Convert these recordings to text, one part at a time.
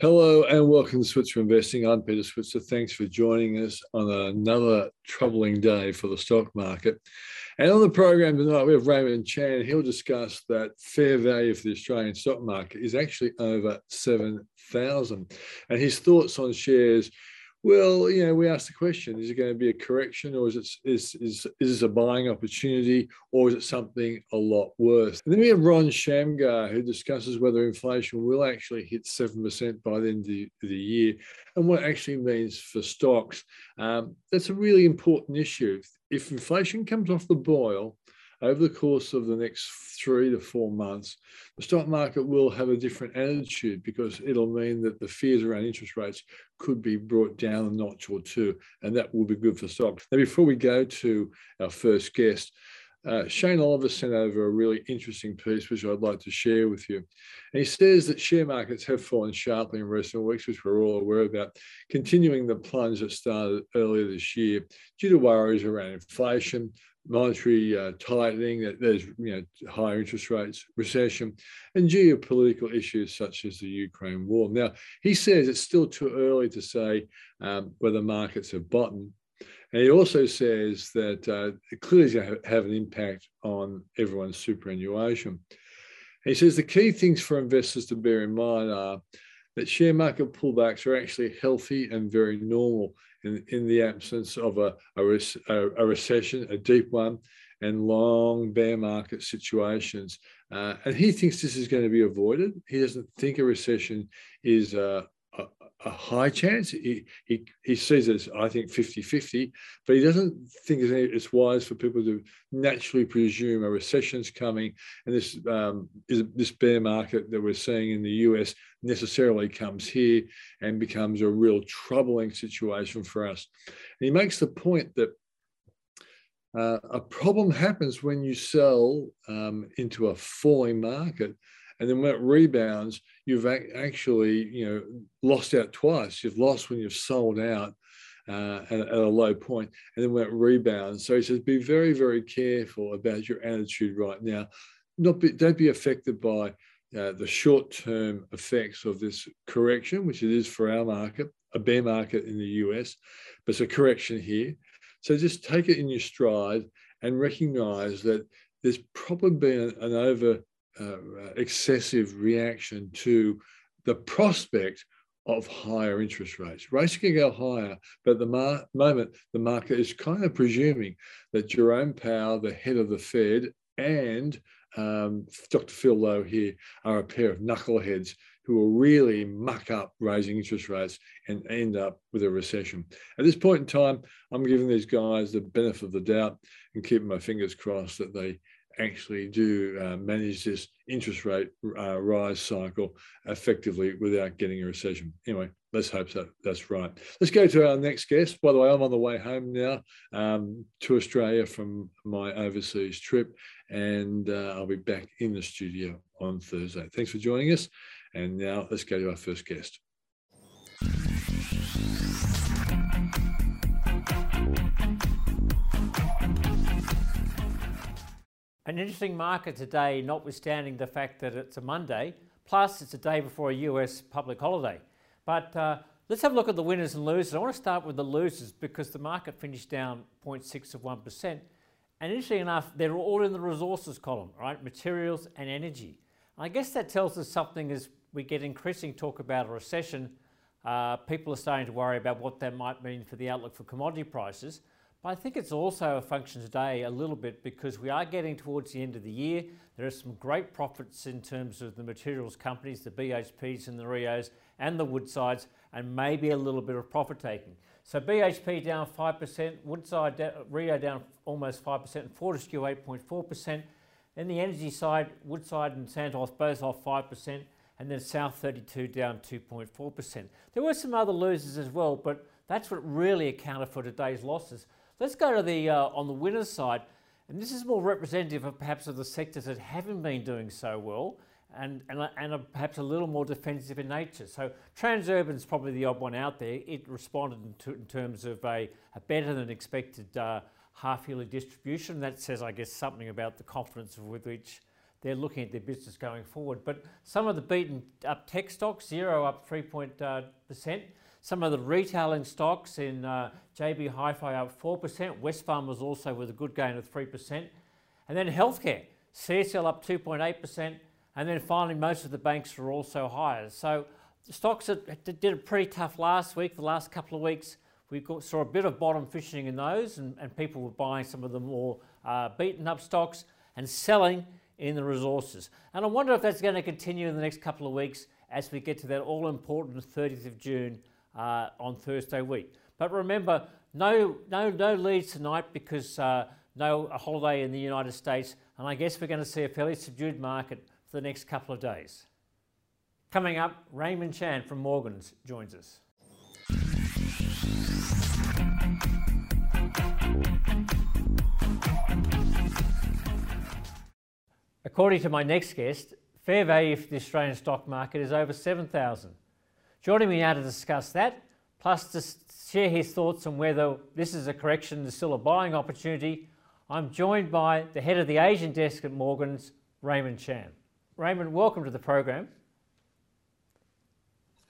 Hello and welcome to Switzer Investing. I'm Peter Switzer. Thanks for joining us on another troubling day for the stock market. And on the program tonight, we have Raymond Chan. He'll discuss that fair value for the Australian stock market is actually over 7,000. And his thoughts on shares well, you know, we asked the question: Is it going to be a correction, or is it is is is this a buying opportunity, or is it something a lot worse? And then we have Ron Shamgar, who discusses whether inflation will actually hit seven percent by the end of the, the, year, and what it actually means for stocks. Um, that's a really important issue. If inflation comes off the boil, over the course of the next three to four months, the stock market will have a different attitude because it'll mean that the fears around interest rates could be brought down a notch or two, and that will be good for stocks. Now, before we go to our first guest, uh, Shane Oliver sent over a really interesting piece, which I'd like to share with you. And he says that share markets have fallen sharply in recent weeks, which we're all aware about, continuing the plunge that started earlier this year due to worries around inflation, monetary uh, tightening, that there's you know higher interest rates, recession, and geopolitical issues such as the Ukraine war. Now he says it's still too early to say um, whether markets have bottomed, and he also says that uh, it clearly is going to have an impact on everyone's superannuation. he says the key things for investors to bear in mind are that share market pullbacks are actually healthy and very normal in, in the absence of a, a, a recession, a deep one, and long bear market situations. Uh, and he thinks this is going to be avoided. He doesn't think a recession is uh, a high chance. He, he, he sees it as, I think, 50 50, but he doesn't think it's wise for people to naturally presume a recession's coming and this, um, is, this bear market that we're seeing in the US necessarily comes here and becomes a real troubling situation for us. And he makes the point that uh, a problem happens when you sell um, into a falling market and then when it rebounds, you've actually, you know, lost out twice. You've lost when you've sold out uh, at, at, a low point, and then when it rebounds. So he says, be very, very careful about your attitude right now. Not be, don't be affected by uh, the short-term effects of this correction, which it is for our market, a bear market in the US, but it's a correction here. So just take it in your stride and recognize that there's probably been an over uh, excessive reaction to the prospect of higher interest rates. Rates can go higher, but at the mar- moment, the market is kind of presuming that Jerome Powell, the head of the Fed, and um, Dr. Phil Lowe here are a pair of knuckleheads who will really muck up raising interest rates and end up with a recession. At this point in time, I'm giving these guys the benefit of the doubt and keeping my fingers crossed that they actually do uh, manage this interest rate uh, rise cycle effectively without getting a recession. Anyway, let's hope that that's right. Let's go to our next guest. By the way, I'm on the way home now um, to Australia from my overseas trip, and uh, I'll be back in the studio on Thursday. Thanks for joining us. And now let's go to our first guest. An interesting market today, notwithstanding the fact that it's a Monday, plus it's a day before a US public holiday. But uh, let's have a look at the winners and losers. I want to start with the losers because the market finished down 0.6 of 1%. And interestingly enough, they're all in the resources column, right? Materials and energy. I guess that tells us something as we get increasing talk about a recession. Uh, people are starting to worry about what that might mean for the outlook for commodity prices. But I think it's also a function today a little bit because we are getting towards the end of the year. There are some great profits in terms of the materials companies, the BHPs and the Rios and the Woodsides, and maybe a little bit of profit taking. So BHP down 5%, Woodside, Rio down almost 5%, and Fortescue 8.4%. Then the energy side, Woodside and Santos both off 5%, and then South 32 down 2.4%. There were some other losers as well, but that's what really accounted for today's losses. Let's go to the uh, on the winners side, and this is more representative of perhaps of the sectors that haven't been doing so well, and and, and are perhaps a little more defensive in nature. So Transurban is probably the odd one out there. It responded in, to, in terms of a, a, better than expected uh, half yearly distribution. That says, I guess, something about the confidence with which they're looking at their business going forward. But some of the beaten up tech stocks, Xero up 3% uh, some of the retailing stocks in uh, JB Hi-Fi up 4%. Wesfarmers was also with a good gain of 3%. And then healthcare, CSL up 2.8%. And then finally, most of the banks were also higher. So stocks did a pretty tough last week, the last couple of weeks. We saw a bit of bottom fishing in those, and, and people were buying some of the more uh, beaten up stocks and selling in the resources. And I wonder if that's going to continue in the next couple of weeks as we get to that all important 30th of June uh, on Thursday week. But remember, no, no, no leads tonight because uh, no a holiday in the United States, and I guess we're going to see a fairly subdued market for the next couple of days. Coming up, Raymond Chan from Morgans joins us. According to my next guest, fair value for the Australian stock market is over 7,000. Joining me now to discuss that, plus to share his thoughts on whether this is a correction and still a buying opportunity, I'm joined by the head of the Asian desk at Morgans, Raymond Chan. Raymond, welcome to the program.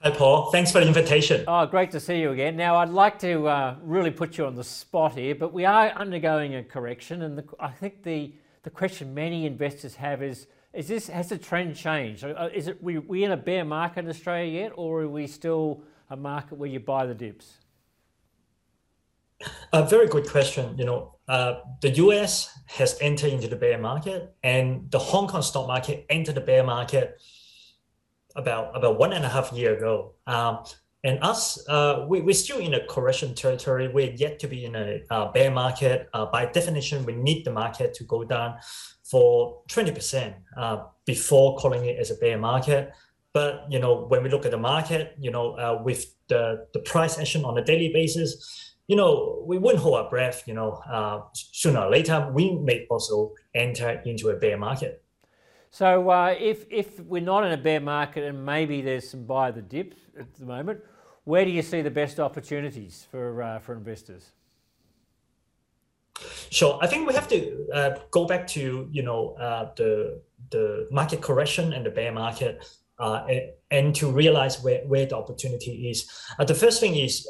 Hi, Paul. Thanks for the invitation. Oh, great to see you again. Now, I'd like to uh, really put you on the spot here, but we are undergoing a correction, and the, I think the, the question many investors have is is this has the trend changed? Uh, is it we we in a bear market in Australia yet, or are we still a market where you buy the dips? A very good question. You know, uh, the U.S. has entered into the bear market, and the Hong Kong stock market entered the bear market about about one and a half year ago. Um, and us, uh, we, we're still in a correction territory. We're yet to be in a uh, bear market. Uh, by definition, we need the market to go down for 20% uh, before calling it as a bear market. But you know, when we look at the market, you know, uh, with the, the price action on a daily basis, you know, we wouldn't hold our breath. You know, uh, sooner or later, we may also enter into a bear market. So uh, if if we're not in a bear market and maybe there's some buy the dip at the moment, where do you see the best opportunities for uh, for investors? Sure. I think we have to uh, go back to you know uh, the the market correction and the bear market, uh, and, to realize where, where the opportunity is. Uh, the first thing is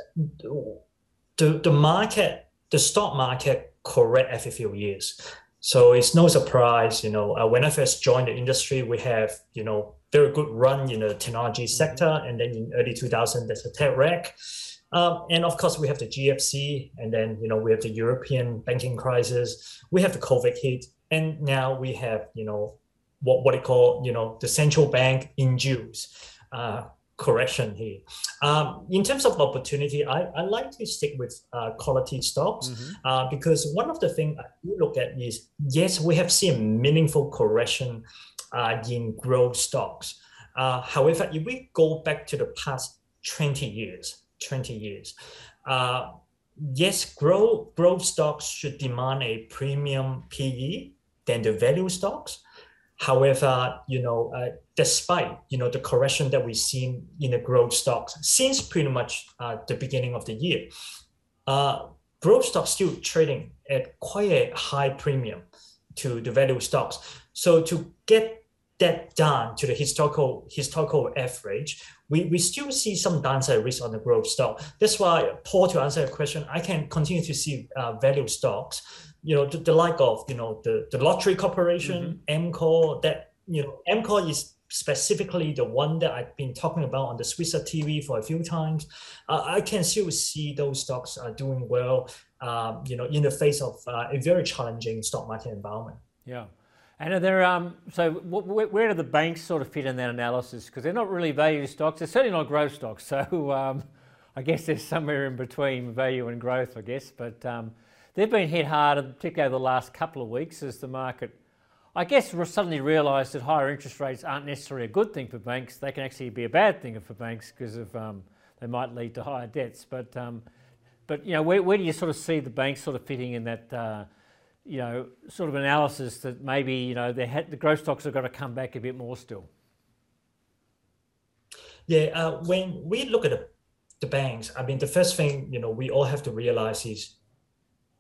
the the market, the stock market correct every few years. So it's no surprise, you know, uh, when I first joined the industry, we have you know very good run in the technology mm-hmm. sector, and then in early 2000, there's a tech wreck. Um, and of course, we have the GFC, and then you know we have the European banking crisis, we have the COVID hit, and now we have you know what what they call you know the central bank induced uh, correction here. Um, in terms of opportunity, I, I like to stick with uh, quality stocks mm-hmm. uh, because one of the things I do look at is yes, we have seen meaningful correction uh, in growth stocks. Uh, however, if we go back to the past 20 years, 20 years. Uh, yes, growth, growth stocks should demand a premium PE than the value stocks. However, you know, uh, despite you know the correction that we've seen in the growth stocks since pretty much uh, the beginning of the year, uh, growth stocks still trading at quite a high premium to the value stocks. So to get that down to the historical historical average, we, we still see some downside risk on the growth stock. That's why, Paul, to answer your question, I can continue to see uh, value stocks, you know, the, the like of, you know, the, the Lottery Corporation, mm-hmm. Amcor, that, you know, Amcor is specifically the one that I've been talking about on the Switzer TV for a few times. Uh, I can still see those stocks are doing well, um, you know, in the face of uh, a very challenging stock market environment. Yeah. And are there, um, so where, where do the banks sort of fit in that analysis? Because they're not really value stocks, they're certainly not growth stocks. So um, I guess there's somewhere in between value and growth, I guess. But um, they've been hit hard, particularly over the last couple of weeks as the market, I guess, suddenly realised that higher interest rates aren't necessarily a good thing for banks. They can actually be a bad thing for banks because of um, they might lead to higher debts. But um, but you know, where, where do you sort of see the banks sort of fitting in that? Uh, you know, sort of analysis that maybe, you know, had, the growth stocks have got to come back a bit more still? Yeah, uh, when we look at the, the banks, I mean, the first thing, you know, we all have to realize is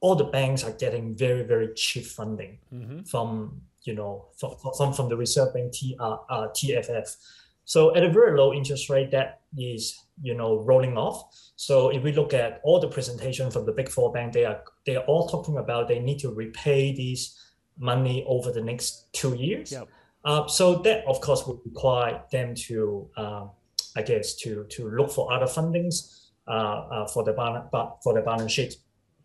all the banks are getting very, very cheap funding mm-hmm. from you know, from, from the Reserve Bank T, uh, uh, TFF. So at a very low interest rate, that is, you know, rolling off. So if we look at all the presentation from the big four bank, they are they are all talking about they need to repay this money over the next two years. Yep. Uh, so that of course would require them to, uh, I guess, to to look for other fundings uh, uh for the balance for the balance sheet.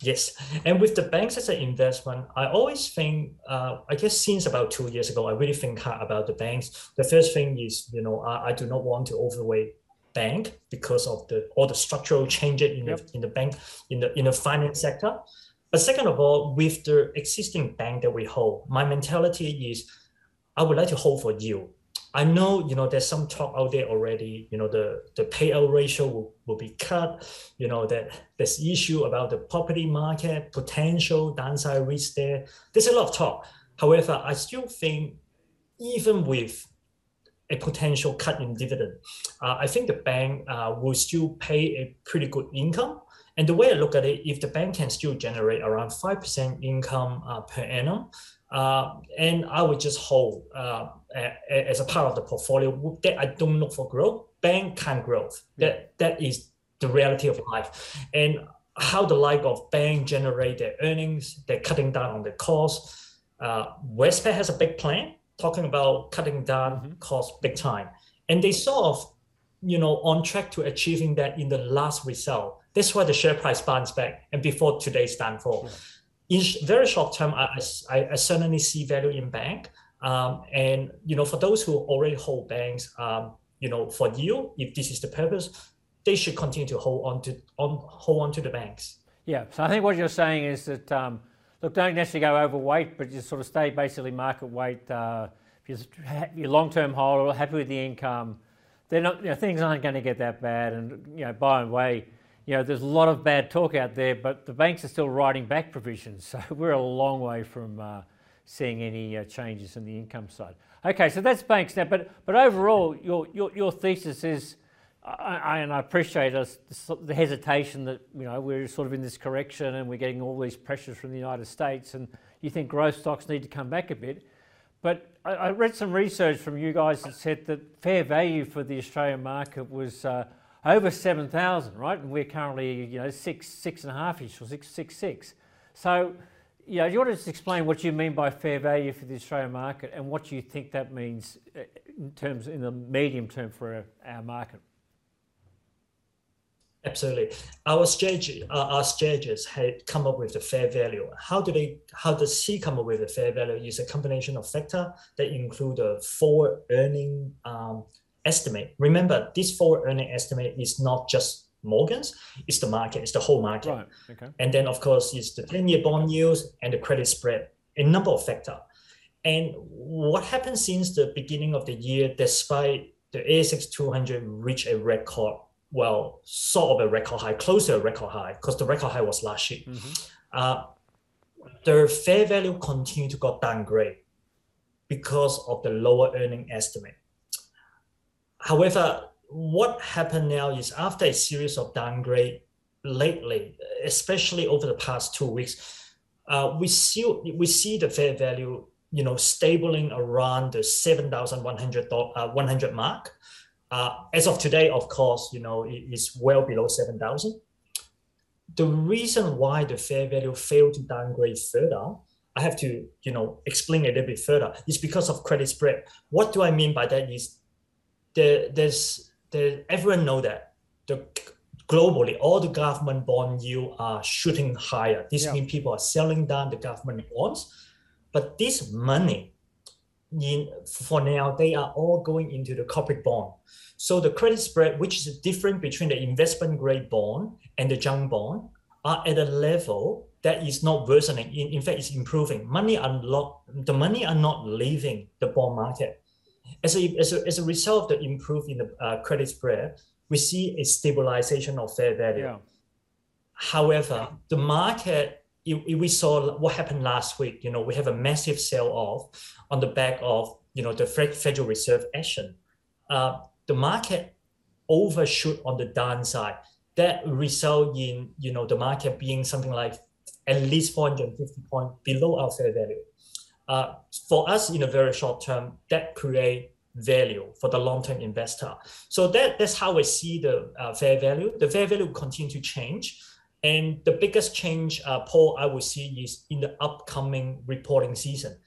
Yes, and with the banks as an investment, I always think, uh, I guess since about two years ago, I really think hard about the banks. The first thing is, you know, I, I do not want to overweight bank because of the all the structural changes in yep. the in the bank in the in the finance sector. But second of all, with the existing bank that we hold, my mentality is, I would like to hold for you I know, you know, there's some talk out there already, you know, the, the payout ratio will, will be cut, you know, that this issue about the property market, potential downside risk there. There's a lot of talk. However, I still think even with a potential cut in dividend, uh, I think the bank uh, will still pay a pretty good income. And the way I look at it, if the bank can still generate around 5% income uh, per annum, uh, and I would just hold uh, as a part of the portfolio that I don't look for growth. Bank can growth. That that is the reality of life, and how the like of bank generate their earnings. They're cutting down on the cost. Uh, Westpac has a big plan talking about cutting down mm-hmm. cost big time, and they sort of, you know, on track to achieving that in the last result. That's why the share price bounced back, and before today's downfall. Yeah in very short term, I, I, I certainly see value in bank. Um, and you know, for those who already hold banks, um, you know, for you, if this is the purpose, they should continue to hold on to on hold on to the banks. Yeah. So I think what you're saying is that um, look, don't necessarily go overweight, but just sort of stay basically market weight. Uh, if you're, long-term hold, happy with the income, they're not. You know, things aren't going to get that bad, and you know, by and way you know, there's a lot of bad talk out there, but the banks are still writing back provisions. So we're a long way from uh, seeing any uh, changes in the income side. Okay, so that's banks now. But but overall, your your, your thesis is, I, I, and I appreciate us the hesitation that you know we're sort of in this correction and we're getting all these pressures from the United States, and you think growth stocks need to come back a bit. But I, I read some research from you guys that said that fair value for the Australian market was. Uh, over 7,000, right? And we're currently, you know, six, six and a half-ish or six, six, six. So, you know, do you want to just explain what you mean by fair value for the Australian market and what you think that means uh, in terms, in the medium term for our market? Absolutely. Our strategy, uh, our strategists had come up with the fair value. How do they? How does he come up with the fair value? Is a combination of factor that include a forward earning um, estimate. Remember, this forward earning estimate is not just Morgan's, it's the market, it's the whole market. Right. Okay. And then, of course, it's the 10 year bond yields and the credit spread, a number of factors. And what happened since the beginning of the year, despite the ASX 200 reach a record, well, sort of a record high, close to a record high, because the record high was last year, mm-hmm. uh, the fair value continued to go downgrade because of the lower earning estimate. However, what happened now is after a series of downgrade lately, especially over the past two weeks, uh, we see we see the fair value, you know, stabling around the seven thousand one hundred uh, one hundred mark. Uh, as of today, of course, you know, it is well below seven thousand. The reason why the fair value failed to downgrade further, I have to, you know, explain a little bit further. Is because of credit spread. What do I mean by that? Is there, there's there, everyone know that the globally all the government bond yield are shooting higher. This yeah. means people are selling down the government bonds, but this money in for now they are all going into the corporate bond. So the credit spread, which is different between the investment grade bond and the junk bond, are at a level that is not worsening. In, in fact, it's improving. Money are not, the money are not leaving the bond market as a, as a, as a result of the improvement in the uh, credit spread, we see a stabilization of fair value. Yeah. However, the market, we saw what happened last week, you know, we have a massive sell-off on the back of, you know, the Federal Reserve action. Uh, the market overshoot on the downside. That result in, you know, the market being something like at least 450 points below our fair value. Uh, for us in a very short term, that create value for the long-term investor. So that, that's how we see the uh, fair value. The fair value will continue to change. And the biggest change, uh, Paul, I will see is in the upcoming reporting season.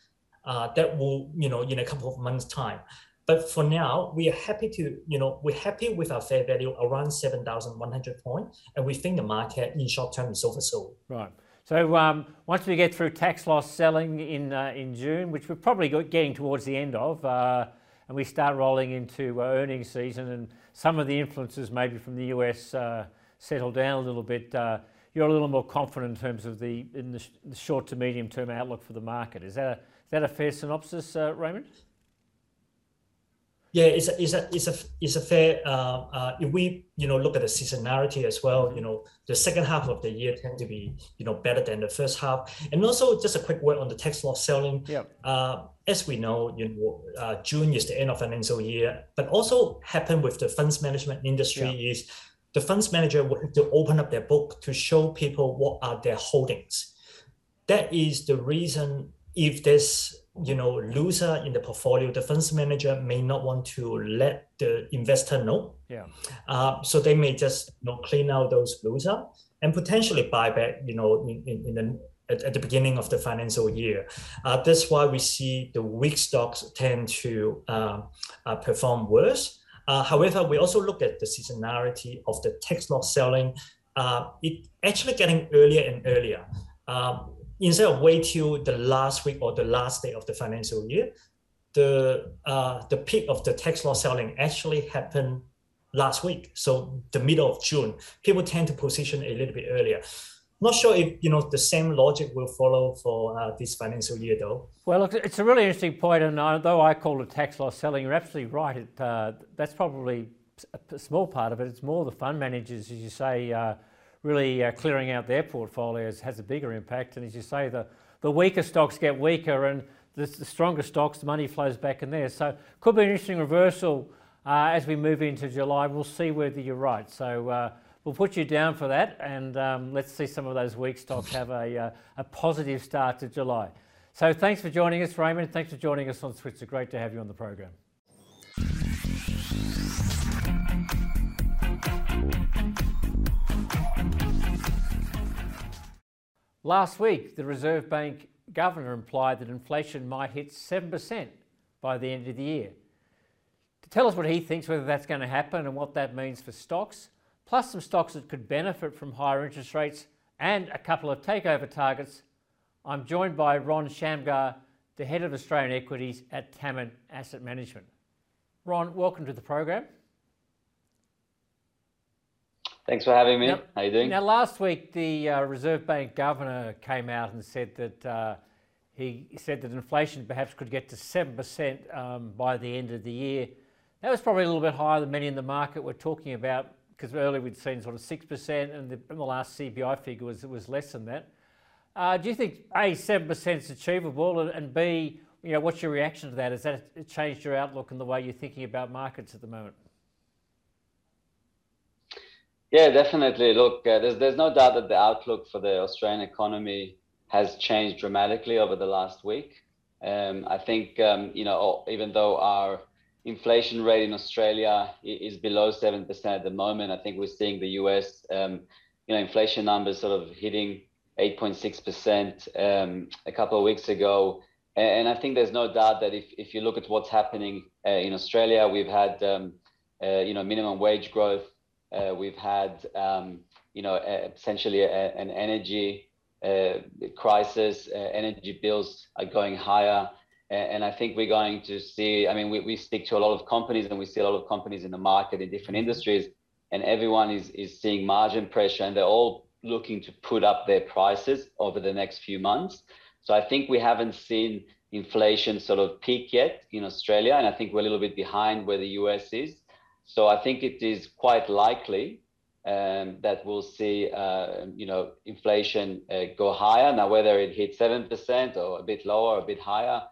Uh, that will, you know, in a couple of months' time. But for now, we are happy to, you know, we're happy with our fair value around 7,100 points. And we think the market in short term is oversold. Right. So um, once we get through tax loss selling in, uh, in June, which we're probably getting towards the end of, uh, and we start rolling into uh, earnings season and some of the influences maybe from the US uh, settle down a little bit, uh, you're a little more confident in terms of the, in the, sh- the, short to medium term outlook for the market. Is that a, is that a fair synopsis, uh, Raymond? Yeah, it's a, it's a, it's a, it's a fair, uh, uh, if we, you know, look at the seasonality as well, you know, the second half of the year tend to be, you know, better than the first half. And also just a quick word on the tax loss selling. Yeah. Uh, as we know, you know, uh, June is the end of financial year, but also happen with the funds management industry yeah. is the funds manager will have to open up their book to show people what are their holdings. That is the reason if there's you know loser in the portfolio the funds manager may not want to let the investor know yeah uh, so they may just you know clean out those loser and potentially buy back you know in, in, in the at, at, the beginning of the financial year. Uh, that's why we see the weak stocks tend to uh, uh, perform worse. Uh, however, we also look at the seasonality of the tax loss selling. Uh, it actually getting earlier and earlier. Um, instead of wait till the last week or the last day of the financial year, the uh, the peak of the tax loss selling actually happened last week. So the middle of June, people tend to position a little bit earlier. Not sure if you know the same logic will follow for uh, this financial year, though. Well, look, it's a really interesting point, and although I call it tax loss selling, you're absolutely right. It, uh, that's probably a small part of it. It's more the fund managers, as you say, uh, really uh, clearing out their portfolios has a bigger impact. And as you say, the, the weaker stocks get weaker and the, the stronger stocks, the money flows back in there. So could be an interesting reversal uh, as we move into July. We'll see whether you're right. So uh, we'll put you down for that and um, let's see some of those weak stocks have a, uh, a positive start to July. So thanks for joining us, Raymond. Thanks for joining us on Switzer. Great to have you on the program. Last week, the Reserve Bank governor implied that inflation might hit 7% by the end of the year. To tell us what he thinks, whether that's going to happen and what that means for stocks, plus some stocks that could benefit from higher interest rates and a couple of takeover targets, I'm joined by Ron Shamgar, the head of Australian equities at Tamim Asset Management. Ron, welcome to the program. Thanks for having me. Now, How you doing? Now, last week the uh, Reserve Bank governor came out and said that uh, he said that inflation perhaps could get to seven percent um, by the end of the year. That was probably a little bit higher than many in the market were talking about because earlier we'd seen sort of six percent, and the, the, last CPI figure was was less than that. Uh, do you think a seven percent is achievable, and, and b you know what's your reaction to that? Has that changed your outlook and the way you're thinking about markets at the moment? Yeah, definitely. Look, uh, there's there's no doubt that the outlook for the Australian economy has changed dramatically over the last week. Um, I think um, you know even though our inflation rate in Australia is below seven percent at the moment, I think we're seeing the US um, you know inflation numbers sort of hitting 8.6 percent um, a couple of weeks ago. And I think there's no doubt that if, if you look at what's happening uh, in Australia, we've had um, uh, you know minimum wage growth uh, we've had, um, you know, essentially a, an energy uh, crisis. Uh, energy bills are going higher. And I think we're going to see, I mean, we, we stick to a lot of companies and we see a lot of companies in the market in different industries and everyone is, is seeing margin pressure and they're all looking to put up their prices over the next few months. So I think we haven't seen inflation sort of peak yet in Australia. And I think we're a little bit behind where the US is. So I think it is quite likely um, that we'll see, uh, you know, inflation uh, go higher. Now, whether it hits seven percent or a bit lower, a bit higher,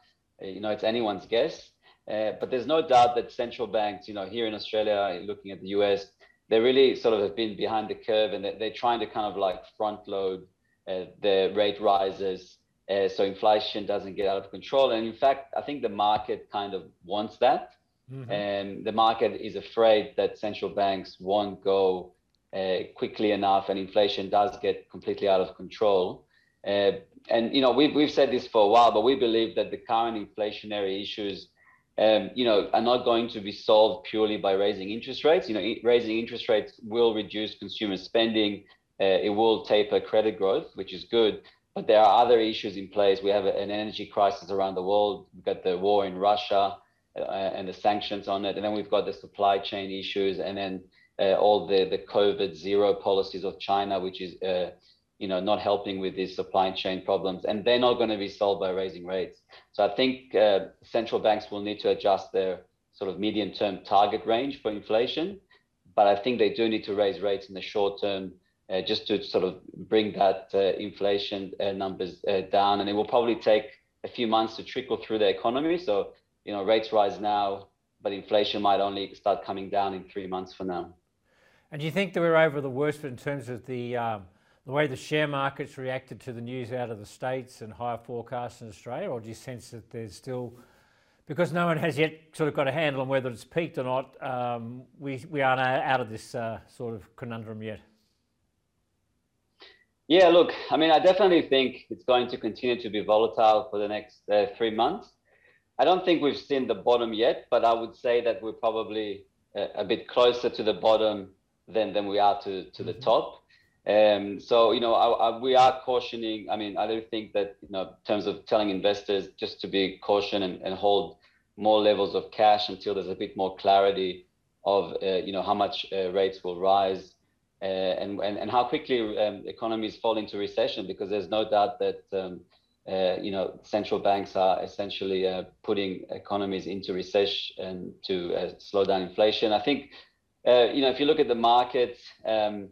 uh, you know, it's anyone's guess. Uh, but there's no doubt that central banks, you know, here in Australia, looking at the US, they really sort of have been behind the curve, and they're, they're trying to kind of like front load uh, the rate rises uh, so inflation doesn't get out of control. And in fact, I think the market kind of wants that. Mm-hmm. And the market is afraid that central banks won't go uh, quickly enough and inflation does get completely out of control. Uh, and, you know, we've, we've said this for a while, but we believe that the current inflationary issues, um, you know, are not going to be solved purely by raising interest rates. You know, raising interest rates will reduce consumer spending. Uh, it will taper credit growth, which is good but there are other issues in place. We have an energy crisis around the world. We've got the war in Russia and the sanctions on it, and then we've got the supply chain issues, and then uh, all the the COVID zero policies of China, which is uh, you know not helping with these supply chain problems, and they're not going to be solved by raising rates. So I think uh, central banks will need to adjust their sort of medium term target range for inflation, but I think they do need to raise rates in the short term uh, just to sort of bring that uh, inflation uh, numbers down. And it will probably take a few months to trickle through the economy. So, you know, rates rise now, but inflation might only start coming down in three months from now. And do you think that we're over the worst in terms of the um, the way the share markets reacted to the news out of the states and higher forecasts in Australia, or do you sense that there's still because no one has yet sort of got a handle on whether it's peaked or not, um, we, we aren't out of this uh, sort of conundrum yet? Yeah, look, I mean, I definitely think it's going to continue to be volatile for the next uh, three months. I don't think we've seen the bottom yet, but I would say that we're probably a, a bit closer to the bottom than, than we are to, to the mm-hmm. top. Um, so, you know, I, I, we are cautioning. I mean, I don't think that, you know, in terms of telling investors just to be caution and, and hold more levels of cash until there's a bit more clarity of, uh, you know, how much uh, rates will rise uh, and, and, and how quickly um, economies fall into recession because there's no doubt that um, uh, you know central banks are essentially uh, putting economies into recession and to uh, slow down inflation. I think uh, you know if you look at the markets, um,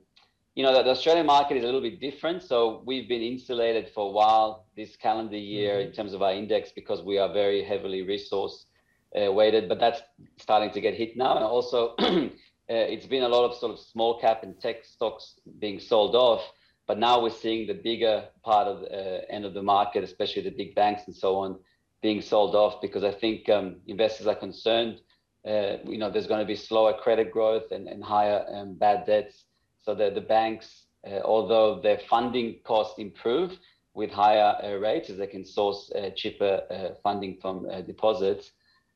you know the Australian market is a little bit different. So we've been insulated for a while this calendar year mm-hmm. in terms of our index because we are very heavily resource uh, weighted, but that's starting to get hit now, and also. uh, it's been a lot of sort of small cap and tech stocks being sold off. But now we're seeing the bigger part of the uh, end of the market, especially the big banks and so on, being sold off because I think um, investors are concerned. Uh, you know, there's going to be slower credit growth and, and higher um, bad debts. So the, the banks, uh, although their funding costs improve with higher uh, rates as they can source uh, cheaper funding from deposits,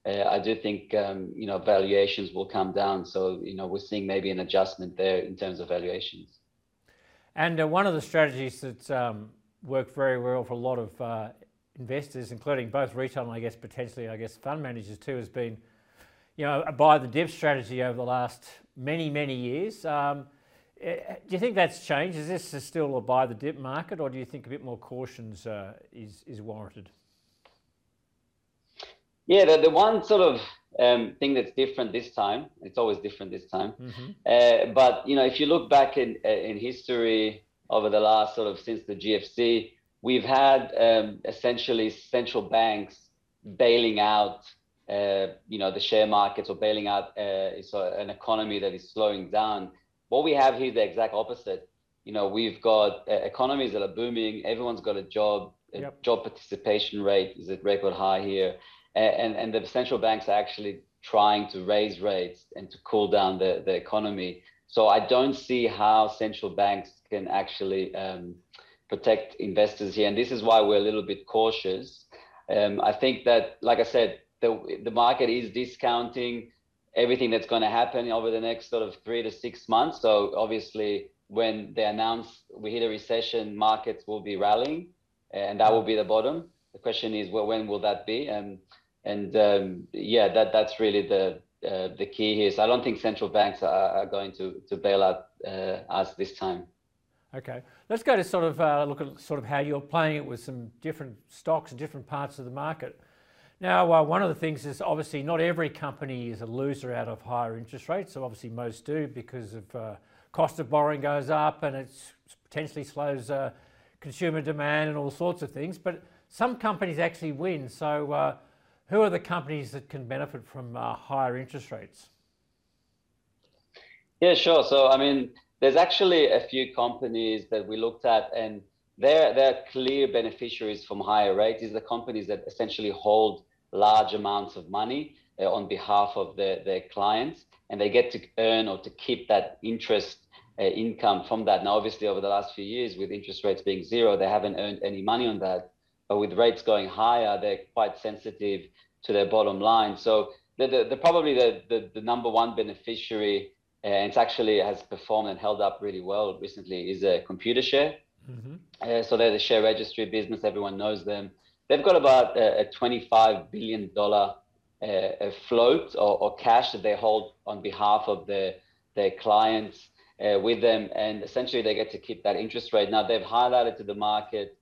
uh, I do think um, you know valuations will come down. So you know we're seeing maybe an adjustment there in terms of valuations. And uh, one of the strategies that's um, worked very well for a lot of uh, investors, including both retail and I guess potentially I guess fund managers too, has been you know a buy the dip strategy over the last many many years. Um, eh, do you think that's changed? Is this still a buy the dip market, or do you think a bit more caution uh, is is warranted? Yeah, the, the one sort of um, thing that's different this time, it's always different this time. Mm-hmm. Uh, but you know, if you look back in uh, in history over the last sort of since the GFC, we've had um, essentially central banks bailing out, uh, you know, the share markets or bailing out uh, so an economy that is slowing down. What we have here is the exact opposite. You know, we've got uh, economies that are booming. Everyone's got a job. Yep. Job participation rate is at record high here and, and the central banks are actually trying to raise rates and to cool down the, the economy. So I don't see how central banks can actually um, protect investors here. And this is why we're a little bit cautious. Um, I think that, like I said, the, the market is discounting everything that's going to happen over the next sort of three to six months. So obviously, when they announce we hit a recession, markets will be rallying, and that will be the bottom. The question is, well, when will that be? And and um, yeah, that that's really the uh, the key here. So I don't think central banks are, are going to to bail out uh, us this time. Okay, let's go to sort of uh, look at sort of how you're playing it with some different stocks and different parts of the market. Now, uh, one of the things is obviously not every company is a loser out of higher interest rates. So obviously most do because of uh, cost of borrowing goes up and it potentially slows uh, consumer demand and all sorts of things. But some companies actually win. So who are the companies that can benefit from uh, higher interest rates? Yeah, sure. So, I mean, there's actually a few companies that we looked at, and they're, they're clear beneficiaries from higher rates. These are the companies that essentially hold large amounts of money uh, on behalf of their, their clients, and they get to earn or to keep that interest uh, income from that. Now, obviously, over the last few years, with interest rates being zero, they haven't earned any money on that. But with rates going higher, they're quite sensitive to their bottom line. So the, the, the probably the, the, the, number one beneficiary, uh, and it's actually has performed and held up really well recently, is a Computershare. Mm-hmm. Uh, so they're the share registry business. Everyone knows them. They've got about a, a $25 billion uh, float or, or, cash that they hold on behalf of their, their clients uh, with them. And essentially, they get to keep that interest rate. Now, they've highlighted to the market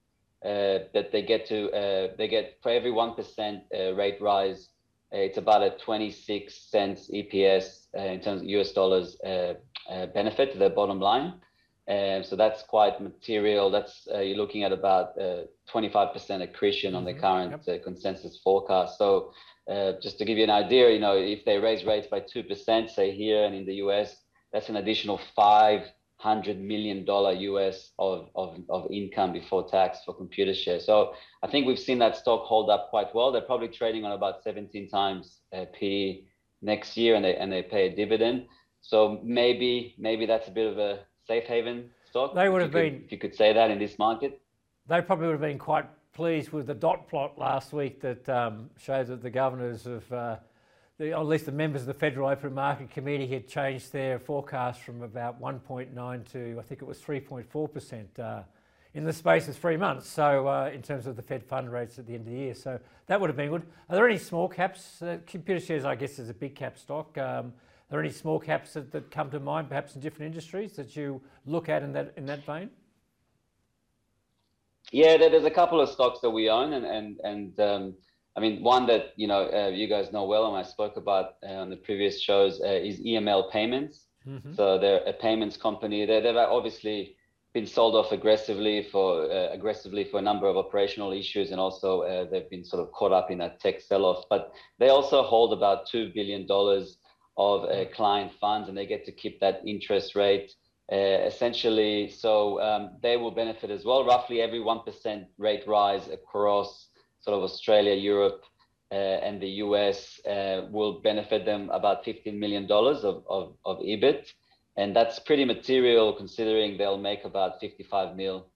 uh, that they get to, uh, they get for every 1% uh, rate rise, it's about a 26 cents EPS in terms of US dollars benefit to their bottom line. Um, so that's quite material. That's uh, you're looking at about uh, 25% accretion on the mm-hmm. current yep. uh, consensus forecast. So uh, just to give you an idea, you know, if they raise rates by 2%, say here and in the US, that's an additional 500 million dollar US of, of, of income before tax for computer Computershare. So I think we've seen that stock hold up quite well. They're probably trading on about 17 times uh, P next year and they, and they pay a dividend. So maybe, maybe that's a bit of a safe haven stock. They would have could, been, if you could say that in this market. They probably would have been quite pleased with the dot plot last week that um, showed that the governors of, uh, the, at least the members of the Federal Open Market Committee had changed their forecast from about 1.9 to I think it was 3.4 percent uh, in the space of three months. So uh, in terms of the Fed fund rates at the end of the year, so that would have been good. Are there any small caps? Uh, Computershares, I guess, is a big cap stock. Um, are there any small caps that, that come to mind, perhaps in different industries, that you look at in that in that vein? Yeah, there's a couple of stocks that we own, and and and um, I mean one that you know uh, you guys know well, and I spoke about uh, on the previous shows uh, is EML Payments. Mm-hmm. So they're a payments company. They they've obviously been sold off aggressively for uh, aggressively for a number of operational issues, and also uh, they've been sort of caught up in a tech sell-off. But they also hold about two billion dollars of uh, client funds, and they get to keep that interest rate uh, essentially, so um, they will benefit as well. Roughly every 1% rate rise across sort of Australia, Europe, uh, and the US uh, will benefit them about $15 million of, of, of EBIT. And that's pretty material considering they'll make about 55 mil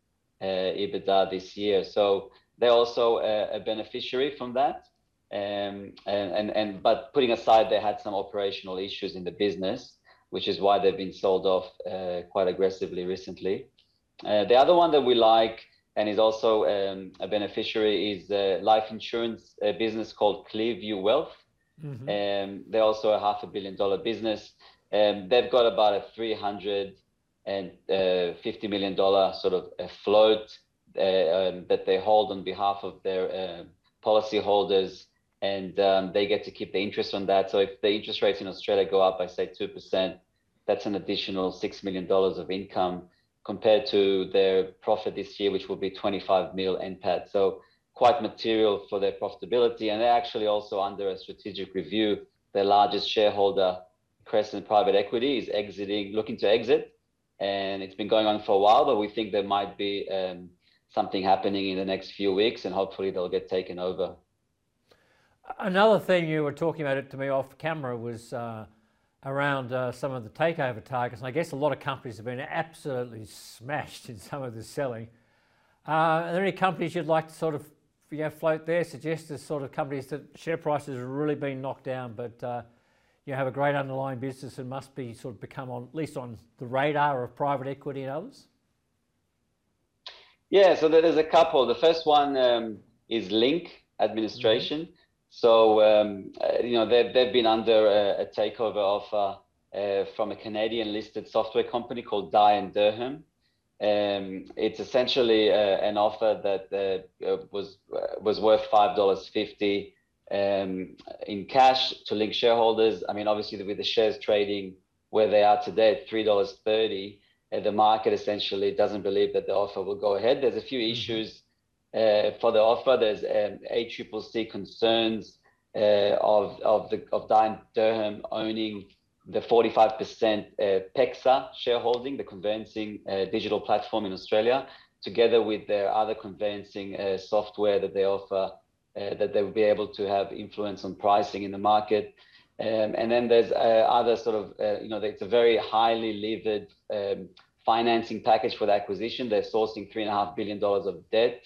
uh, EBITDA this year. So they're also a, a beneficiary from that. Um, and, and, and, but putting aside, they had some operational issues in the business which is why they've been sold off uh, quite aggressively recently. Uh, the other one that we like and is also um, a beneficiary is a life insurance uh, business called Clearview Wealth. Mm-hmm. Um, they're also a half a billion dollar business. Um, they've got about a 350 uh, million dollar sort of a float uh, um, that they hold on behalf of their uh, policyholders and um, they get to keep the interest on that. So if the interest rates in Australia go up by say two percent, that's an additional six million dollars of income compared to their profit this year, which will be 25 mil NPAT. So quite material for their profitability, and they're actually also under a strategic review. Their largest shareholder, Crescent Private Equity, is exiting, looking to exit, and it's been going on for a while. But we think there might be um, something happening in the next few weeks, and hopefully they'll get taken over. Another thing you were talking about it to me off camera was uh, around uh, some of the takeover targets. And I guess a lot of companies have been absolutely smashed in some of the selling. Uh, are there any companies you'd like to sort of you know, float there, suggest as sort of companies that share prices have really been knocked down, but uh, you have a great underlying business and must be sort of become on at least on the radar of private equity and others? Yeah, so there's a couple. The first one um, is Link Administration. Mm-hmm. So um, uh, you know they've they've been under a, a takeover offer uh, from a Canadian listed software company called Dye and Durham. Um, it's essentially uh, an offer that uh, uh was uh, was worth five dollars fifty um, in cash to Link shareholders. I mean, obviously with the shares trading where they are today at three dollars thirty, the market essentially doesn't believe that the offer will go ahead. There's a few mm-hmm. issues uh, for the offer. There's um, ACCC concerns uh, of of the of Dye Durham owning the 45% uh, PEXA shareholding, the conveyancing uh, digital platform in Australia. together with their other conveyancing uh, software that they offer, uh, that they will be able to have influence on pricing in the market. Um, and then there's uh, other sort of, uh, you know, it's a very highly levered um, financing package for the acquisition. They're sourcing three and a half billion dollars of debt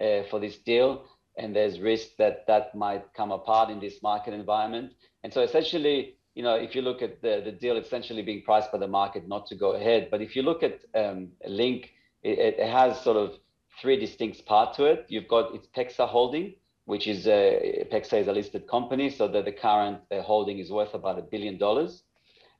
uh, for this deal, and there's risk that that might come apart in this market environment. And so essentially, you know, if you look at the, the deal essentially being priced by the market not to go ahead. But if you look at um, Link, it, it, has sort of three distinct parts to it. You've got its PEXA holding, which is a, PEXA is a listed company, so that the current uh, holding is worth about a billion dollars.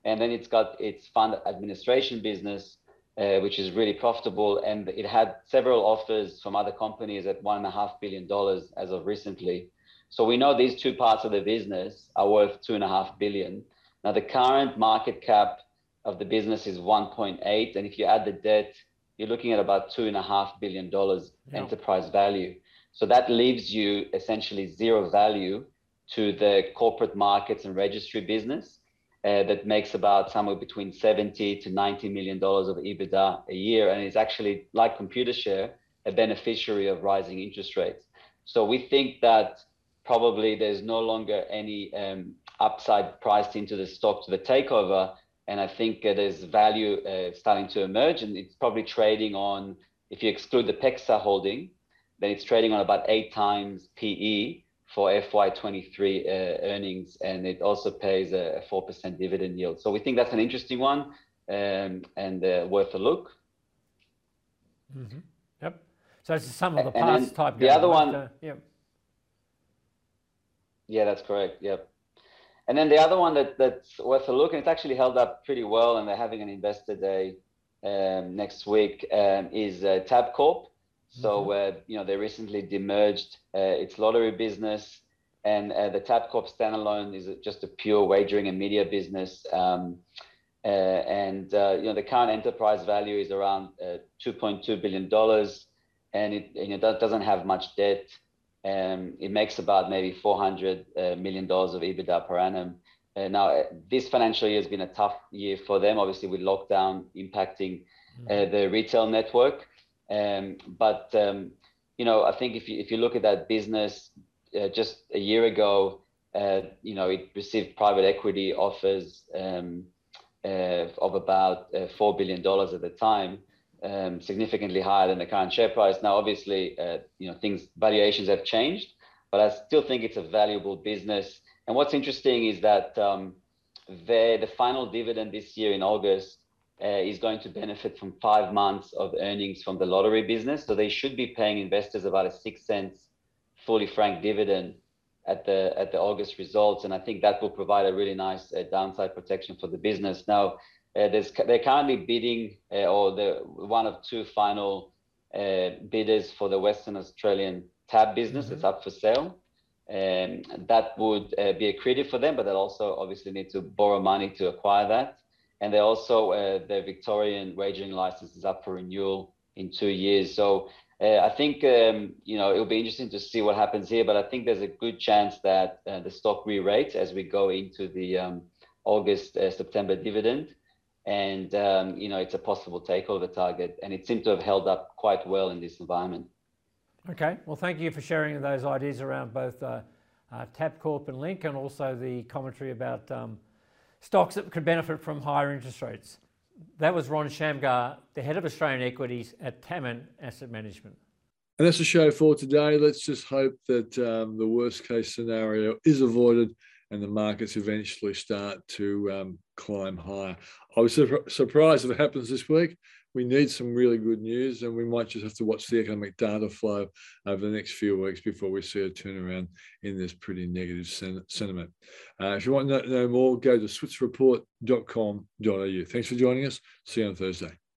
And then it's got its fund administration business, uh, which is really profitable. And it had several offers from other companies at one and a half billion dollars as of recently. So we know these two parts of the business are worth two and a half billion. Now the current market cap of the business is 1.8, and if you add the debt, you're looking at about two and a half billion dollars yeah. enterprise value. So that leaves you essentially zero value to the corporate markets and registry business uh, that makes about somewhere between 70 to 90 million dollars of EBITDA a year, and is actually like Computershare, a beneficiary of rising interest rates. So we think that probably there's no longer any um, upside priced into the stock to the takeover. And I think uh, there's value uh, starting to emerge, and it's probably trading on, if you exclude the PEXA holding, then it's trading on about eight times PE for FY23 uh, earnings, and it also pays a 4% dividend yield. So we think that's an interesting one um, and uh, worth a look. Mm-hmm. Yep. So it's some of the past type. The other one. Uh, yep. Yeah, that's correct. Yep. And then the other one that, that's worth a look, and it's actually held up pretty well, and they're having an investor day um, next week, um, is uh, Tabcorp. So, mm-hmm. uh, you know, they recently demerged uh, its lottery business, and uh, the Tabcorp standalone is just a pure wagering and media business. Um, uh, and, uh, you know, the current enterprise value is around $2.2 billion, and it you know, doesn't have much debt. Um, it makes about maybe 400 uh, million dollars of EBITDA per annum. Uh, now, uh, this financial year has been a tough year for them, obviously with lockdown impacting uh, mm-hmm. the retail network. Um, but um, you know, I think if you if you look at that business, uh, just a year ago, uh, you know, it received private equity offers um, of about four billion dollars at the time um, significantly higher than the current share price. Now, obviously, uh, you know things valuations have changed, but I still think it's a valuable business. And what's interesting is that um, the the final dividend this year in August uh, is going to benefit from five months of earnings from the lottery business. So they should be paying investors about a six cents fully franked dividend at the at the August results, and I think that will provide a really nice uh, downside protection for the business. Now, uh, they're currently bidding, uh, or the one of two final uh, bidders for the Western Australian tab business. Mm-hmm. It's up for sale. Um, that would uh, be accretive for them, but they'll also obviously need to borrow money to acquire that. And they also, uh, the Victorian wagering license is up for renewal in two years. So uh, I think, um, you know, it'll be interesting to see what happens here, but I think there's a good chance that the stock re-rates as we go into the um, August, September dividend and um, you know it's a possible takeover target, and it seemed to have held up quite well in this environment. Okay, well, thank you for sharing those ideas around both uh, uh, Tabcorp and Link, and also the commentary about um, stocks that could benefit from higher interest rates. That was Ron Shamgar, the head of Australian equities at Tamim Asset Management. And that's the show for today. Let's just hope that um, the worst case scenario is avoided and the markets eventually start to um, climb higher. I was su- surprised if it happens this week. We need some really good news, and we might just have to watch the economic data flow over the next few weeks before we see a turnaround in this pretty negative sen- sentiment. Uh, if you want to know more, go to switzerreport.com.au. Thanks for joining us. See you on Thursday.